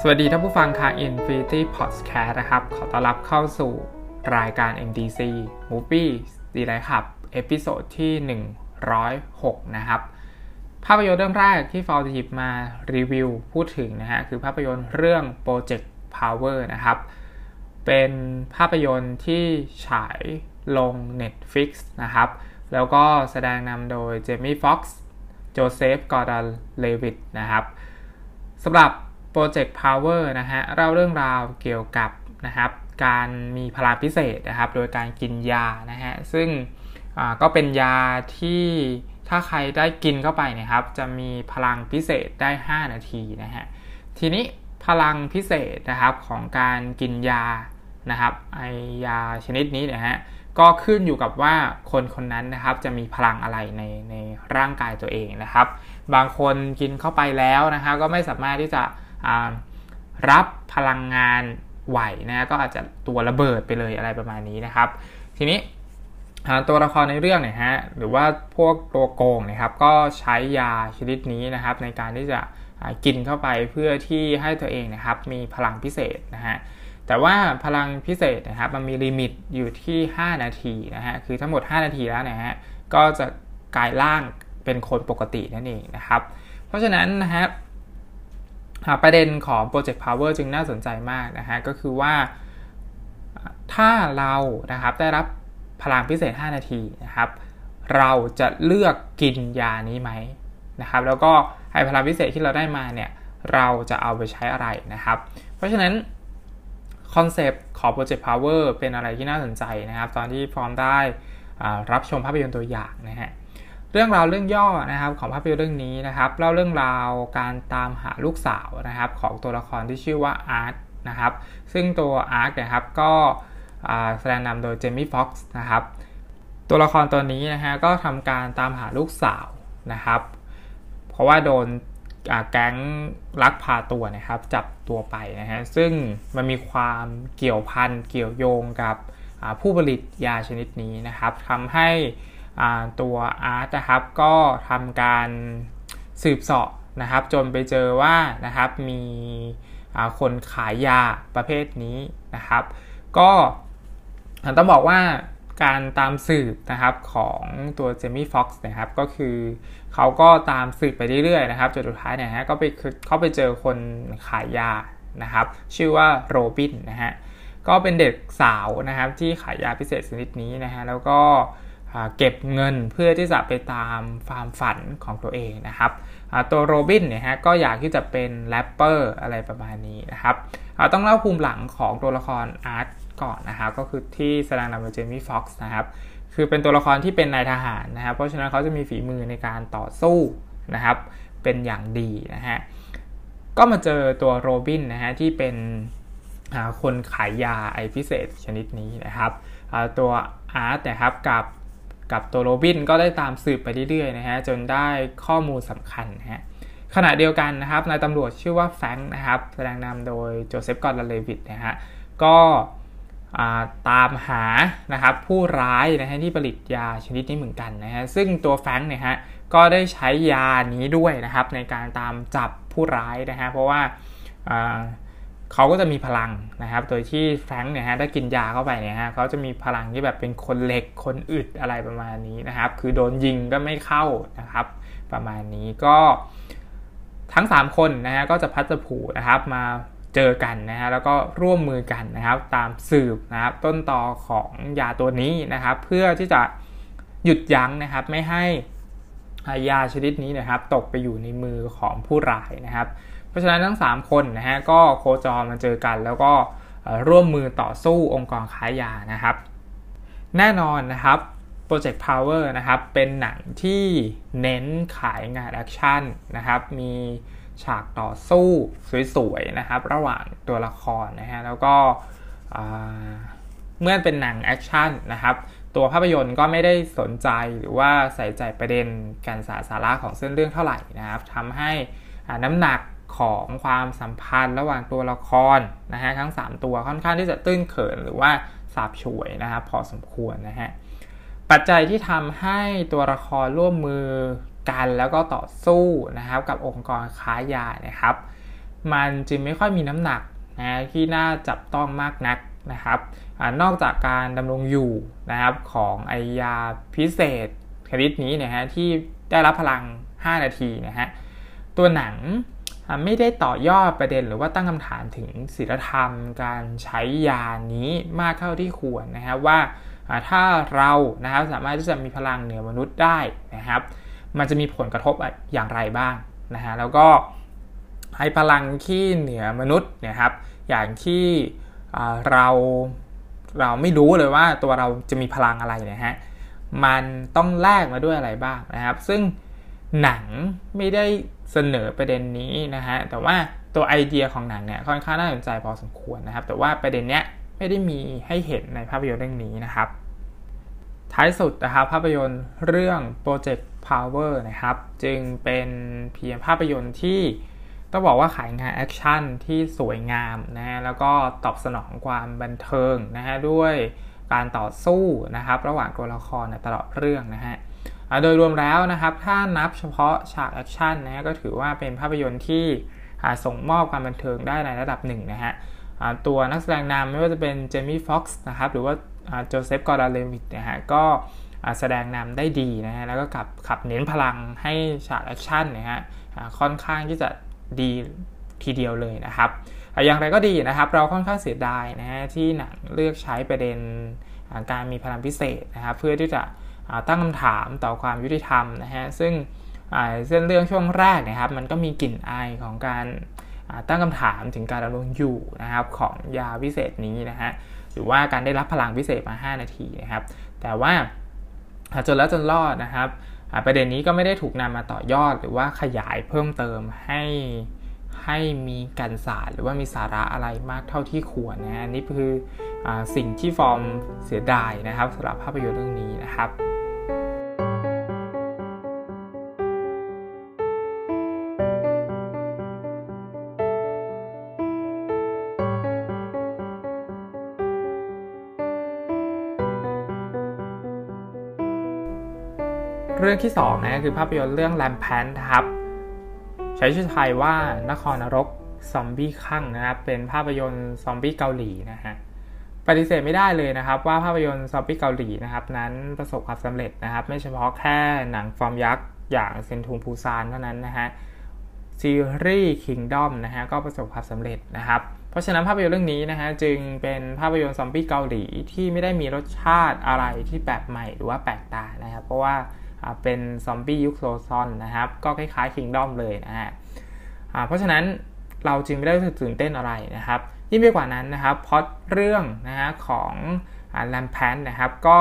สวัสดีท่านผู้ฟังค่ะ Infinity Podcast นะครับ ขอต้อนรับเข้าสู่รายการ MDC Movie Delight ครับ episode ที่ 106 นะครับ ภาพยนตร์เรื่องแรกที่ฟอลหยิบมารีวิวพูดถึงนะฮะ คือภาพยนตร์เรื่อง Project Power นะครับ เป็นภาพยนตร์ที่ฉายลง Netflix นะครับ แล้วก็แสดงนำโดยเจมี่ฟ็อกซ์โจเซฟกอร์ดอนเลวิตนะครับสำหรับ Project Power นะฮะเล่าเรื่องราวเกี่ยวกับนะครับการมีพลังพิเศษนะครับ โดยการกินยานะฮะซึ่งก็เป็นยาที่ถ้าใครได้กินเข้าไปนะครับ จะมีพลังพิเศษได้ 5 นาทีนะฮะทีนี้พลังพิเศษนะครับของการกินยานะครับไอยาชนิดนี้นะฮะก็ขึ้นอยู่กับว่าคนคนนั้นนะครับจะมีพลังอะไรในในร่างกายตัวเองนะครับ บางคนกินเข้าไปแล้วนะครับก็ไม่สามารถที่จะ รับพลังงานไหวนะก็อาจจะตัวระเบิดไปเลยอะไรประมาณนี้นะครับ ทีนี้ตัวละครในเรื่องเนี่ยฮะหรือว่าพวกตัวโกงนะครับก็ใช้ยาชนิดนี้นะครับ ในการที่จะกินเข้าไปเพื่อที่ให้ตัวเองนะครับมีพลังพิเศษนะฮะแต่ว่าพลังพิเศษนะครับมันมีลิมิตอยู่ที่ 5 นาทีนะฮะคือทั้งหมด 5 นาทีแล้วนะฮะก็จะกลายร่างเป็นคนปกตินั่นเองนะครับ เพราะฉะนั้นนะฮะ ประเด็นของ Project Power จึงน่าสนใจมากนะฮะก็คือว่าถ้าเรานะครับได้รับพลังพิเศษ 5 นาทีนะครับ เราจะเลือกกินยานี้ไหมนะครับ แล้วก็ไอ้พลังพิเศษที่เราได้มาเนี่ยเราจะเอาไปใช้อะไรนะครับ เพราะฉะนั้น concept ของ Project Power เป็นอะไรที่น่าสนใจนะครับ ตอนที่ฟอร์มได้รับชมภาพยนตร์ตัวอย่างนะฮะ เรื่องราวเรื่องย่อนะครับของภาพยนตร์เรื่องนี้นะครับเล่าเรื่องราวการตามหาลูกสาวนะครับของตัวละครที่ชื่อว่าอาร์ตนะครับซึ่งตัวอาร์ตนะครับก็แสดงนำโดยเจมี่ฟ็อกซ์นะครับตัวละครตัวนี้นะฮะก็ทำการตามหาลูกสาวนะครับ เพราะว่าโดนแก๊งลักพาตัวนะครับจับตัวไปนะฮะซึ่งมันมีความเกี่ยวพันเกี่ยวโยงกับผู้ผลิตยาชนิดนี้นะครับทำให้ ตัวอาร์ตนะครับก็ทำการสืบเสาะนะครับ จนไปเจอว่านะครับมีคนขายยาประเภทนี้นะครับ ก็ต้องบอกว่าการตามสืบนะครับของตัวเจมี่ฟ็อกซ์นะครับก็คือเขาก็ตามสืบไปเรื่อยๆนะครับจนสุดท้ายเนี่ยฮะก็ไปเขาไปเจอคนขายยานะครับ ชื่อว่าโรบินนะฮะก็เป็นเด็กสาวนะครับที่ขายยาพิเศษชนิดนี้นะฮะแล้วก็ เก็บเงินเพื่อที่จะไปตามความฝันของตัวเองนะครับตัวโรบินเนี่ยฮะก็อยากที่จะเป็นแรปเปอร์อะไรประมาณนี้นะครับต้องเล่าภูมิหลังของตัวละครอาร์ตก่อนนะครับก็คือที่แสดงนำโดยเจมี่ฟ็อกซ์นะครับคือเป็นตัวละครที่เป็นนายทหารนะครับ เพราะฉะนั้นเขาจะมีฝีมือในการต่อสู้นะครับเป็นอย่างดีนะฮะก็มาเจอตัวโรบินนะฮะที่เป็นคนขายยาไอพิเศษชนิดนี้นะครับตัวอาร์ตนะครับกับ กับตัวโรบินก็ได้ตามสืบไปเรื่อยๆนะฮะจนได้ข้อมูลสำคัญนะฮะขณะเดียวกันนะครับนายตำรวจชื่อว่าแฟงค์นะครับแสดงนำโดยโจเซฟกอร์ดเลวิตนะฮะก็ตามหานะครับผู้ร้ายนะฮะที่ผลิตยาชนิดนี้เหมือนกันนะฮะซึ่งตัวแฟงค์เนี่ยฮะก็ได้ใช้ยานี้ด้วยนะครับในการตามจับผู้ร้ายนะฮะเพราะว่า เขาก็จะมีพลังนะครับ โดยที่แฟรงค์เนี่ยฮะได้กินยาเข้าไปเนี่ยฮะเขาจะมีพลังที่แบบเป็นคนเหล็ก คนอึดอะไรประมาณนี้นะครับ คือโดนยิงก็ไม่เข้านะครับ ประมาณนี้ก็ทั้ง 3 คนนะฮะก็จะพัดผูนะครับมาเจอกันนะฮะแล้วก็ร่วมมือกันนะครับ ตามสืบนะครับต้นตอของยาตัวนี้นะครับ เพื่อที่จะหยุดยั้งนะครับไม่ให้ยาชนิดนี้นะครับ ตกไปอยู่ในมือของผู้ร้ายนะครับ ราะฉะนั้นทั้ง 3 คนนะฮะก็โคจรมาเจอกันแล้วก็ร่วมมือต่อสู้องค์กรค้ายานะครับ แน่นอนนะครับ Project Power นะครับเป็นหนังที่เน้นขายงานแอคชั่นนะครับมีฉากต่อสู้สวยๆนะครับ ระหว่างตัวละครนะฮะแล้วก็เมื่อเป็นหนังแอคชั่นนะครับ ตัวภาพยนตร์ก็ไม่ได้สนใจหรือว่าใส่ใจประเด็นการสาสาระของเส้นเรื่องเท่าไหร่นะครับทำให้น้ำหนัก ของความสัมพันธ์ระหว่างตัวละครนะฮะทั้ง 3 ตัวค่อนข้างที่จะตื้นเขินหรือว่าสาบฉวยนะครับพอสมควรนะฮะปัจจัยที่ทำให้ตัวละครร่วมมือกันแล้วก็ต่อสู้นะครับกับองค์กรค้ายานะครับ มันจึงไม่ค่อยมีน้ำหนักนะที่น่าจับต้องมากนักนะครับอนอกจากการดำรงอยู่นะครับของไอยาพิเศษชนิดนี้นะฮะที่ได้รับพลัง 5 นาทีนะฮะตัวหนัง ไม่ได้ต่อยอดประเด็นหรือว่าตั้งคำถามถึงศีลธรรม การใช้ยานี้มากเท่าที่ควรนะครับว่าถ้าเรานะครับสามารถที่จะมีพลังเหนือมนุษย์ได้นะครับ มันจะมีผลกระทบอย่างไรบ้างนะฮะแล้วก็ให้พลังที่เหนือมนุษย์นะครับ อย่างที่เราเราไม่รู้เลยว่าตัวเราจะมีพลังอะไรนะฮะมันต้องแลกมาด้วยอะไรบ้างนะครับ ซึ่งหนังไม่ได้ เสนอประเด็นนี้นะฮะแต่ว่าตัวไอเดียของหนังเนี่ยค่อนข้างน่าสนใจพอสมควรนะครับ แต่ว่าประเด็นเนี้ยไม่ได้มีให้เห็นในภาพยนตร์เรื่องนี้นะครับ ท้ายสุดนะครับภาพยนตร์เรื่อง Project Power นะครับ จึงเป็นเพียงภาพยนตร์ที่ต้องบอกว่าขายงานแอคชั่นที่สวยงามนะฮะแล้วก็ตอบสนองความบันเทิงนะฮะด้วยการต่อสู้นะครับ ระหว่างตัวละครตลอดเรื่องนะฮะ โดยรวมแล้วนะครับถ้านับเฉพาะฉากแอคชั่นนะก็ถือว่าเป็นภาพยนตร์ที่ส่งมอบความบันเทิงได้ในระดับหนึ่งนะฮะตัวนักแสดงนำไม่ว่าจะเป็นเจมี่ฟ็อกซ์นะครับหรือว่าโจเซฟกอร์ดอนเลวิตต์นะฮะก็แสดงนำได้ดีนะฮะแล้วก็ขับขับเน้นพลังให้ฉากแอคชั่นนะฮะค่อนข้างที่จะดีทีเดียวเลยนะครับอย่างไรก็ดีนะครับเราค่อนข้างเสียดายนะฮะที่หนังเลือกใช้ประเด็นการมีพลังพิเศษนะครับเพื่อที่จะ ตั้งคำถามต่อความยุติธรรมนะฮะซึ่งเส้นเรื่องช่วงแรกนะครับ มันก็มีกลิ่นอายของการตั้งคำถามถึงการดำรงอยู่นะครับของยาพิเศษนี้นะฮะหรือว่าการได้รับพลังพิเศษมา 5 นาทีนะครับ แต่ว่าจนแล้วจนรอดนะครับประเด็นนี้ก็ไม่ได้ถูกนำมาต่อยอด หรือว่าขยายเพิ่มเติมให้ให้มีการสารหรือว่ามีสาระอะไรมากเท่าที่ควรนะนนี้คืออสิ่งที่ฟอร์มเสียดายนะครับสำหรับภาพยนตร์เรื่องนี้นะครับ รื่องที่2นะคือภาพยนตร์เรื่องแลมแพนครับ ใช้ชื่อไทยว่านครนรกซอมบี้ข้างนะครับเป็นภาพยนตร์ซอมบี้เกาหลีนะฮะปฏิเสธไม่ได้เลยนะครับ ว่าภาพยนตร์ซอมบี้เกาหลีนะครับ นั้นประสบความสำเร็จนะครับ ไม่เฉพาะแค่หนังฟอร์มยักษ์อย่างเซนทูมพูซานเท่านั้นนะฮะซีรีส์คิงดอมนะฮะก็ประสบความสำเร็จนะครับ เพราะฉะนั้นภาพยนตร์เรื่องนี้นะฮะจึงเป็นภาพยนตร์ซอมบี้เกาหลีที่ไม่ได้มีรสชาติอะไรที่แปลกใหม่หรือว่าแปลกตานะครับ เพราะว่า เป็นซอมบี้ยุคโซซอนนะครับ ก็คล้ายๆคิงดอมเลยนะฮะเพราะฉะนั้นเราจึงไม่ได้ตื่นเต้นอะไรนะครับ ยิ่งไปกว่านั้นนะครับพอดเรื่องนะฮะของแลมแพนนะครับก็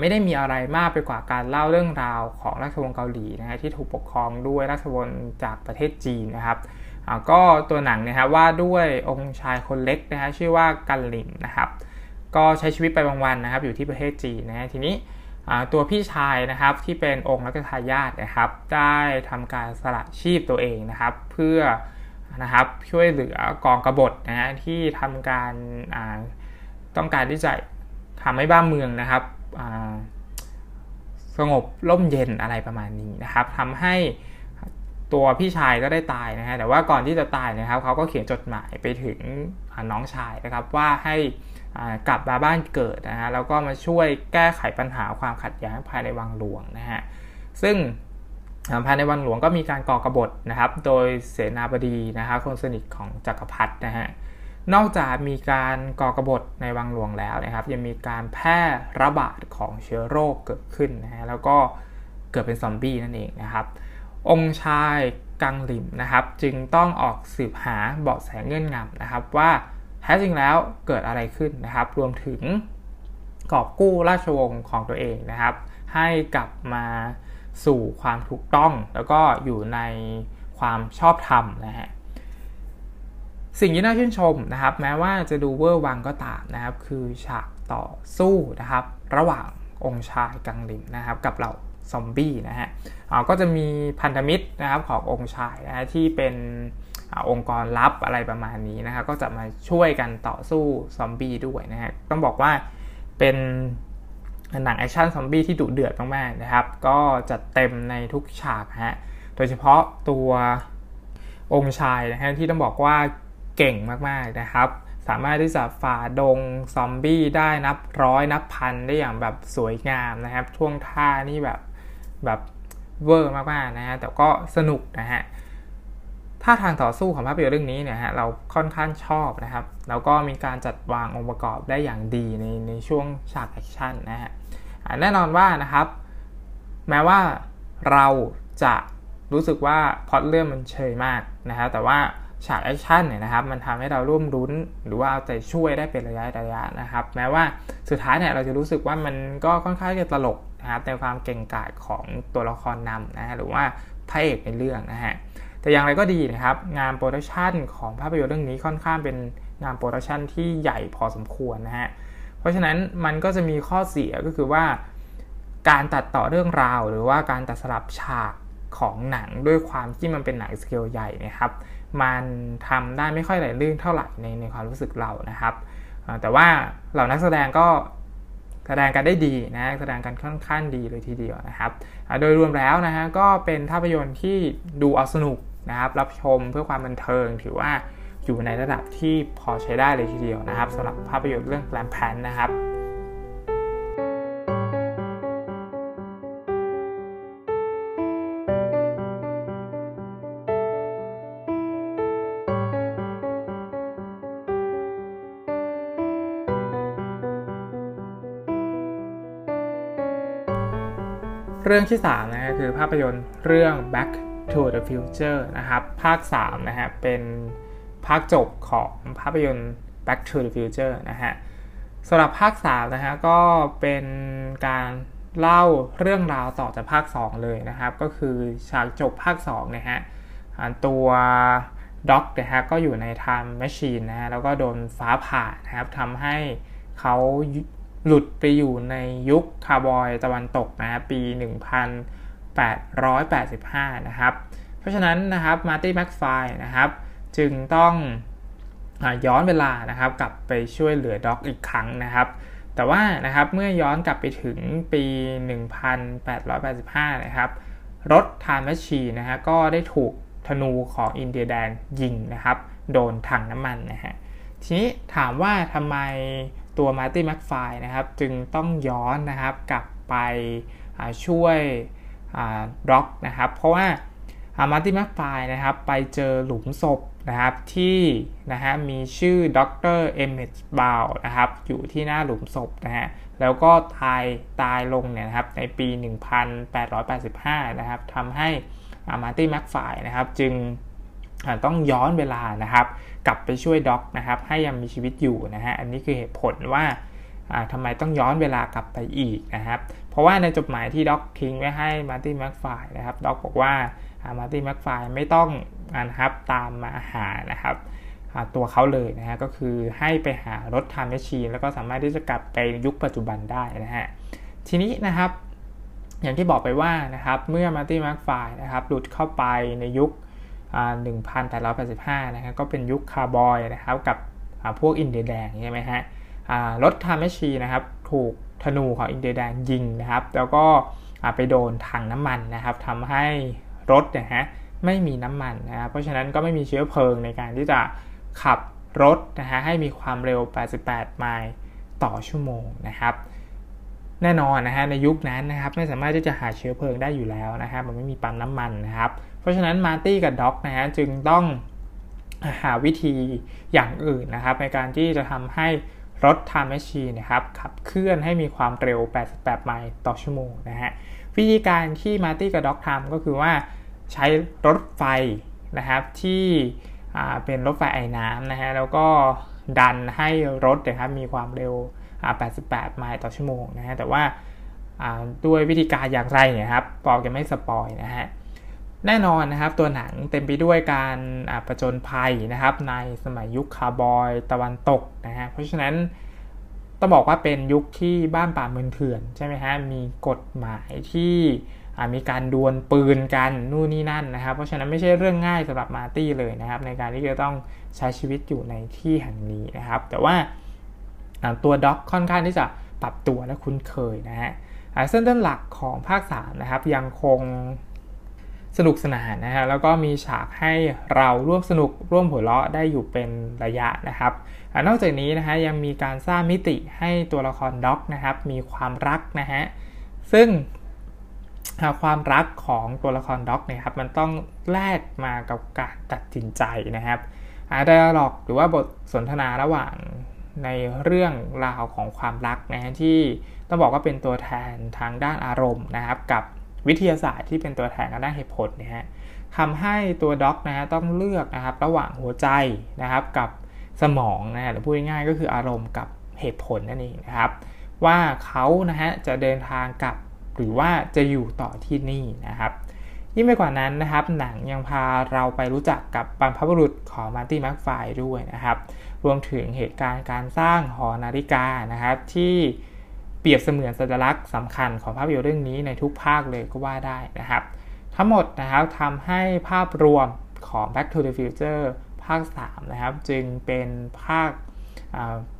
ไม่ได้มีอะไรมากไปกว่าการเล่าเรื่องราวของราชวงศ์เกาหลีนะฮะที่ถูกปกครองด้วยราชวงศ์จากประเทศจีนนะครับก็ตัวหนังนะครับว่าด้วยองค์ชายคนเล็กนะฮะชื่อว่ากันลิมนะครับ ก็ใช้ชีวิตไปบางวันนะครับ อยู่ที่ประเทศจีนนะฮะทีนี้ ตัวพี่ชายนะครับที่เป็นองค์รัชทายาทนะครับ ได้ทำการสละชีพตัวเองนะครับ เพื่อนะครับช่วยเหลือกองกบฏนะฮะที่ทำการต้องการที่จะทำให้บ้านเมืองนะครับสงบร่มเย็นอะไรประมาณนี้นะครับทำให้ ตัวพี่ชายก็ได้ตายนะฮะแต่ว่าก่อนที่จะตายนะครับเขาก็เขียนจดหมายไปถึงน้องชายนะครับว่าให้กลับมาบ้านเกิดนะฮะแล้วก็มาช่วยแก้ไขปัญหาความขัดแย้งภายในวังหลวงนะฮะซึ่งภายในวังหลวงก็มีการก่อกบฏนะครับ โดยเสนาบดีนะครับคนสนิทของจักรพรรดินะฮะนอกจากมีการก่อกบฏในวังหลวงแล้วนะครับ ยังมีการแพร่ระบาดของเชื้อโรคเกิดขึ้นนะฮะแล้วก็เกิดเป็นซอมบี้นั่นเองนะครับ องค์ชายกังลิมนะครับ จึงต้องออกสืบหาเบาะแสเงื่อนงำนะครับ ว่าแท้จริงแล้วเกิดอะไรขึ้นนะครับ รวมถึงกอบกู้ราชวงศ์ของตัวเองนะครับ ให้กลับมาสู่ความถูกต้อง แล้วก็อยู่ในความชอบธรรมนะฮะสิ่งที่น่าชื่นชมนะครับ แม้ว่าจะดูเวอร์วังก็ตามนะครับ คือฉากต่อสู้นะครับ ระหว่างองค์ชายกังลิมนะครับ กับเหล่า ซอมบี้นะฮะก็จะมีพันธมิตรนะครับขององค์ชายนะฮะที่เป็นองค์กรลับอะไรประมาณนี้นะครับก็จะมาช่วยกันต่อสู้ซอมบี้ด้วยนะฮะต้องบอกว่าเป็นหนังแอคชั่นซอมบี้ที่ดุเดือดมากๆนะครับ ก็จัดเต็มในทุกฉากฮะโดยเฉพาะตัวองค์ชายนะฮะที่ต้องบอกว่าเก่งมากๆนะครับ สามารถที่จะฝ่าดงซอมบี้ได้นับร้อยนับพันได้อย่างแบบสวยงามนะครับท่วงท่านี่แบบ แบบเวอร์มากๆนะฮะแต่ก็สนุกนะฮะท่าทางต่อสู้ของภาพยนตร์เรื่องนี้เนี่ยฮะเราค่อนข้างชอบนะครับ แล้วก็มีการจัดวางองค์ประกอบได้อย่างดีในในช่วงฉากแอคชั่นนะฮะแน่นอนว่านะครับ แม้ว่าเราจะรู้สึกว่าพล็อตเรื่องมันเชยมากนะฮะแต่ว่า ฉากแอคชั่นเนี่ยนะครับมันทำให้เราร่วมลุ้นหรือว่าเอาใจช่วยได้เป็นระยะระยะนะครับ แม้ว่าสุดท้ายเนี่ยเราจะรู้สึกว่ามันก็ค่อนข้างจะตลกนะครับในความเก่งกาจของตัวละครนำนะฮะหรือว่าพระเอกในเรื่องนะฮะแต่อย่างไรก็ดีนะครับงานโปรดักชันของภาพยนตร์เรื่องนี้ค่อนข้างเป็นงานโปรดักชันที่ใหญ่พอสมควรนะฮะเพราะฉะนั้นมันก็จะมีข้อเสียก็คือว่า การตัดต่อเรื่องราว หรือว่าการตัดสลับฉาก ของหนังด้วยความที่มันเป็นหนังสเกลใหญ่นะครับ มันทำได้ไม่ค่อยไหลลื่นเท่าไหร่ในในความรู้สึกเรานะครับ แต่ว่าเหล่านักแสดงก็แสดงกันได้ดีนะแสดงกันค่อนข้างดีเลยทีเดียวนะครับ โดยรวมแล้วนะฮะก็เป็นภาพยนตร์ที่ดูเอาสนุกนะครับ รับชมเพื่อความบันเทิงถือว่าอยู่ในระดับที่พอใช้ได้เลยทีเดียวนะครับสำหรับภาพยนตร์เรื่องแกลมแพนนะครับ เรื่องที่3นะฮะคือภาพยนตร์เรื่อง Back to the Future นะครับ ภาค3นะฮะเป็นภาคจบของภาพยนตร์ Back to the Future นะฮะสำหรับภาค3นะฮะก็เป็นการเล่าเรื่องราวต่อจากภาค 2 เลยนะครับ ก็คือฉากจบภาค2นะฮะตัวด็อกนะฮะก็อยู่ใน Time Machine นะฮะแล้วก็โดนฟ้าผ่านะครับทำให้เขา หลุดไปอยู่ในยุคคาวบอยตะวันตกนะปี 1885 นะครับ เพราะฉะนั้นนะครับมาร์ตี้แม็กฟลายนะครับจึงต้องย้อนเวลานะครับกลับไปช่วยเหลือด็อกอีกครั้งนะครับ แต่ว่านะครับเมื่อย้อนกลับไปถึงปี 1885 นะครับ รถ time machine นะฮะก็ได้ถูกธนูของอินเดียนแดงยิงนะครับ โดนถังน้ำมันนะฮะทีนี้ถามว่าทำไม ตัวมาร์ตี้แม็กฟลายนะครับจึงต้องย้อนนะครับกลับไปช่วยด็อกนะครับ เพราะว่ามาร์ตี้แม็กฟลายนะครับไปเจอหลุมศพนะครับที่นะฮะมีชื่อดร.เอ็มเมตต์บราวน์นะครับอยู่ที่หน้าหลุมศพนะฮะแล้วก็ตายตายลงเนี่ยนะครับในปี 1885 นะครับทำให้มาร์ตี้แม็กฟลายนะครับจึง ต้องย้อนเวลานะครับ กลับไปช่วยด็อกนะครับให้ยังมีชีวิตอยู่นะฮะอันนี้คือเหตุผลว่าทำไมต้องย้อนเวลากลับไปอีกนะครับ เพราะว่าในจดหมายที่ด็อกทิ้งไว้ให้มาร์ตี้แม็กฟลายนะครับด็อกบอกว่ามาร์ตี้แม็กฟลายไม่ต้องนะครับตามมาหานะครับตัวเขาเลยนะฮะก็คือให้ไปหารถ time machine แล้วก็สามารถที่จะกลับไปยุคปัจจุบันได้นะฮะทีนี้นะครับ อย่างที่บอกไปว่านะครับเมื่อมาร์ตี้แม็กไฟนะครับหลุดเข้าไปในยุค 1885 นะครับก็เป็นยุคคาร์บอยนะครับกับพวกอินเดียแดงใช่ไหมฮะรถทามชชีนะครับถูกธนูของอินเดียแดงยิงนะครับ แล้วก็ไปโดนถังน้ำมันนะครับทำให้รถนะฮะไม่มีน้ำมันนะครับเพราะฉะนั้นก็ไม่มีเชื้อเพลิงในการที่จะขับรถนะฮะให้มีความเร็ว 88 ไมล์ต่อชั่วโมงนะครับ แน่นอนนะฮะในยุคนั้นนะครับไม่สามารถที่จะหาเชื้อเพลิงได้อยู่แล้วนะครับมันไม่มีปั๊มน้ำมันนะครับ เพราะฉะนั้นมาร์ตี้กับด็อกนะฮะจึงต้องหาวิธีอย่างอื่นนะครับ ในการที่จะทำให้รถ time machine นะครับขับเคลื่อนให้มีความเร็ว 88 ไมล์ต่อชั่วโมงนะฮะวิธีการที่มาร์ตี้กับด็อกทำก็คือว่าใช้รถไฟนะครับที่เป็นรถไฟไอน้ำนะฮะแล้วก็ดันให้รถนะครับมีความเร็ว 88 ไมล์ต่อชั่วโมงนะฮะแต่ว่าด้วยวิธีการอย่างไรเนี่ยครับผมก็จะไม่สปอยล์นะฮะ แน่นอนนะครับตัวหนังเต็มไปด้วยการประจนภัยนะครับ ในสมัยยุคคาวบอยตะวันตกนะฮะเพราะฉะนั้นต้องบอกว่าเป็นยุคที่บ้านป่าเมืองเถื่อนใช่ไหมฮะมีกฎหมายที่มีการดวลปืนกันนู่นนี่นั่นนะครับ เพราะฉะนั้นไม่ใช่เรื่องง่ายสำหรับมาร์ตี้เลยนะครับ ในการที่จะต้องใช้ชีวิตอยู่ในที่แห่งนี้นะครับ แต่ว่าตัวด็อกค่อนข้างที่จะปรับตัวและคุ้นเคยนะฮะเส้นเรื่องหลักของภาค3นะครับยังคง สนุกสนานนะฮะแล้วก็มีฉากให้เราร่วมสนุกร่วมหัวเราะได้อยู่เป็นระยะนะครับนอกจากนี้นะฮะยังมีการสร้างมิติให้ตัวละครด็อกนะครับมีความรักนะฮะซึ่งความรักของตัวละครด็อกเนี่ยครับมันต้องแลกมากับการตัดสินใจนะครับไดอะล็อกหรือว่าบทสนทนาระหว่างในเรื่องราวของความรักนะฮะที่ต้องบอกว่าเป็นตัวแทนทางด้านอารมณ์นะครับกับ วิทยาศาสตร์ที่เป็นตัวแทนทางด้านเหตุผลนะฮะทำให้ตัวด็อกนะฮะต้องเลือกนะครับระหว่างหัวใจนะครับกับสมองนะฮะหรือพูดง่ายๆก็คืออารมณ์กับเหตุผลนั่นเองนะครับ ว่าเขานะฮะจะเดินทางกลับหรือว่าจะอยู่ต่อที่นี่นะครับ ยิ่งไปกว่านั้นนะครับ หนังยังพาเราไปรู้จักกับบรรพบุรุษของมาร์ตี้แม็กไฟด้วยนะครับ รวมถึงเหตุการณ์การสร้างหอนาฬิกานะครับที่ ปรียบเสมือนสัญลักษณ์สำคัญของภาพยนตร์เรื่องนี้ในทุกภาคเลยก็ว่าได้นะครับ ทั้งหมดนะครับทำให้ภาพรวมของ Back to the Future ภาค 3 นะครับ จึงเป็นภาค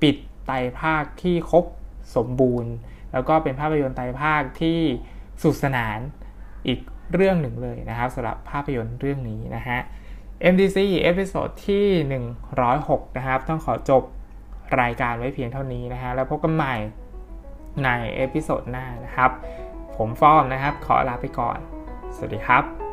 ปิดไตรภาคที่ครบสมบูรณ์ แล้วก็เป็นภาพยนตร์ไตรภาคที่สนุกสนานอีกเรื่องหนึ่งเลยนะครับสำหรับภาพยนตร์เรื่องนี้นะฮะ MDC episode ที่ 106 นะครับ ต้องขอจบรายการไว้เพียงเท่านี้นะฮะแล้วพบกันใหม่ ใน episode หน้านะครับ ผมฟอมนะครับ ขอลาไปก่อน สวัสดีครับ